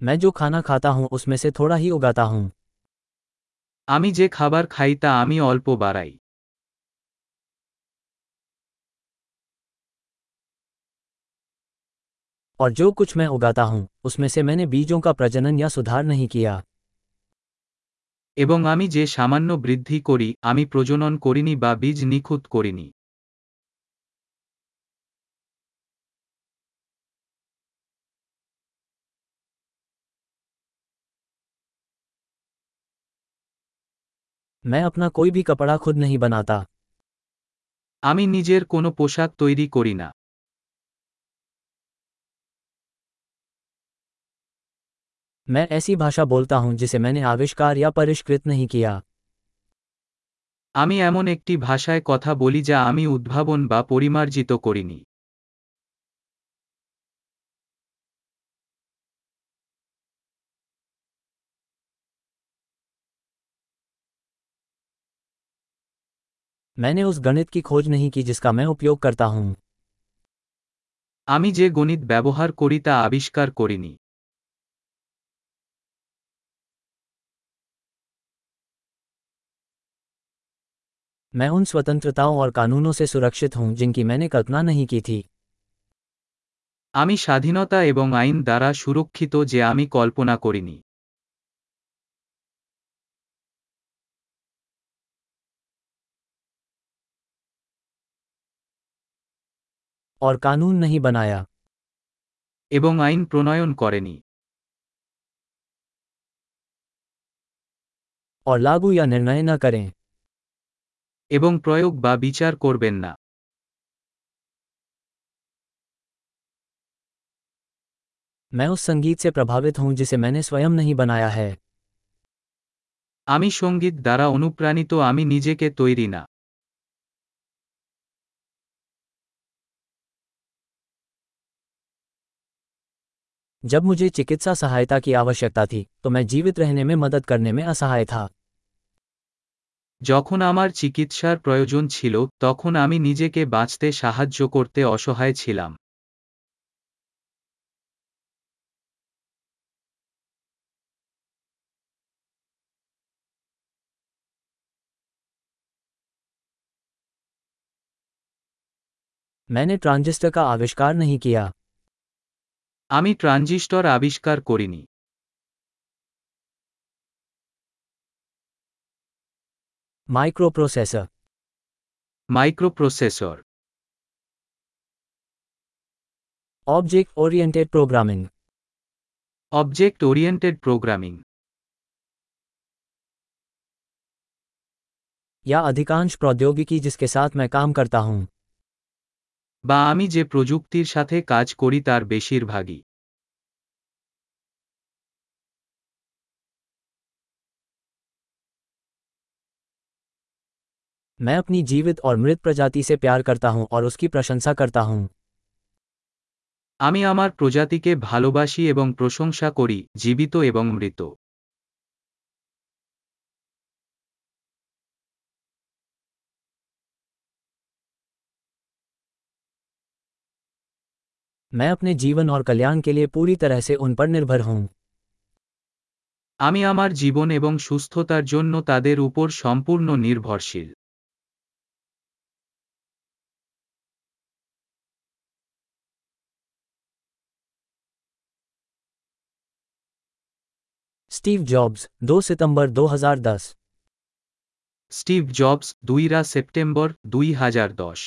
मैं जो खाना खाता हूं उसमें से थोड़ा ही उगाता हूं আমি যে খাবার খাই তা আমি অল্প বাড়াই और जो कुछ मैं उगाता हूं उसमें से मैंने बीजों का प्रजनन या सुधार नहीं किया এবং আমি যে সামান্য বৃদ্ধি করি আমি প্রজনন করিনি বা বীজ নিখুঁত করিনি मैं अपना कोई भी कपड़ा खुद नहीं बनाता আমি নিজের কোনো পোশাক তৈরি করি না मैं ऐसी भाषा बोलता हूं जिसे मैंने आविष्कार या परिष्कृत नहीं किया আমি এমন একটি ভাষায় কথা বলি যা আমি উদ্ভাবন বা পরিমার্জিত করিনি मैंने उस गणित की खोज नहीं की जिसका मैं उपयोग करता हूं আমি যে গণিত ব্যবহার করি তা আবিষ্কার করিনি मैं उन स्वतंत्रताओं और कानूनों से सुरक्षित हूं जिनकी मैंने कल्पना नहीं की थी আমি স্বাধীনতা এবং আইন দ্বারা সুরক্ষিত যে আমি কল্পনা করিনি और कानून नहीं बनाया এবং আইন প্রণয়ন করেনি और लागू या निर्णय न करें এবং প্রয়োগ বা বিচার করবেন না मैं उस संगीत से प्रभावित हूं जिसे मैंने स्वयं नहीं बनाया है আমি সঙ্গীত দ্বারা অনুপ্রাণিত আমি নিজেকে তৈরি না जब मुझे चिकित्सा सहायता की आवश्यकता थी तो मैं जीवित रहने में मदद करने में असहाय था যখন আমার চিকিৎসার প্রয়োজন ছিল তখন আমি নিজেকে বাঁচতে সাহায্য করতে অসহায় ছিলাম मैंने ट्रांजिस्टर का आविष्कार नहीं किया আমি ট্রানজিস্টর আবিষ্কার করিনি microprocessor microprocessor object oriented programming object oriented programming या अधिकांश प्रौद्योगिकी जिसके साथ मैं काम करता हूं বা আমি যে প্রযুক্তির সাথে কাজ করি তার বেশিরভাগই मैं अपनी जीवित और मृत प्रजाति से प्यार करता हूं और उसकी प्रशंसा करता हूं আমি আমার প্রজাতিকে ভালোবাসি এবং প্রশংসা করি জীবিত এবং মৃত मैं अपने जीवन और कल्याण के लिए पूरी तरह से उन पर निर्भर हूं আমি আমার জীবন এবং সুস্থতার জন্য তাদের উপর সম্পূর্ণ নির্ভরশীল स्टीव जॉब्स 2 सितंबर 2010 স্টিভ জবস দুইরা সেপ্টেম্বর দুই হাজার দশ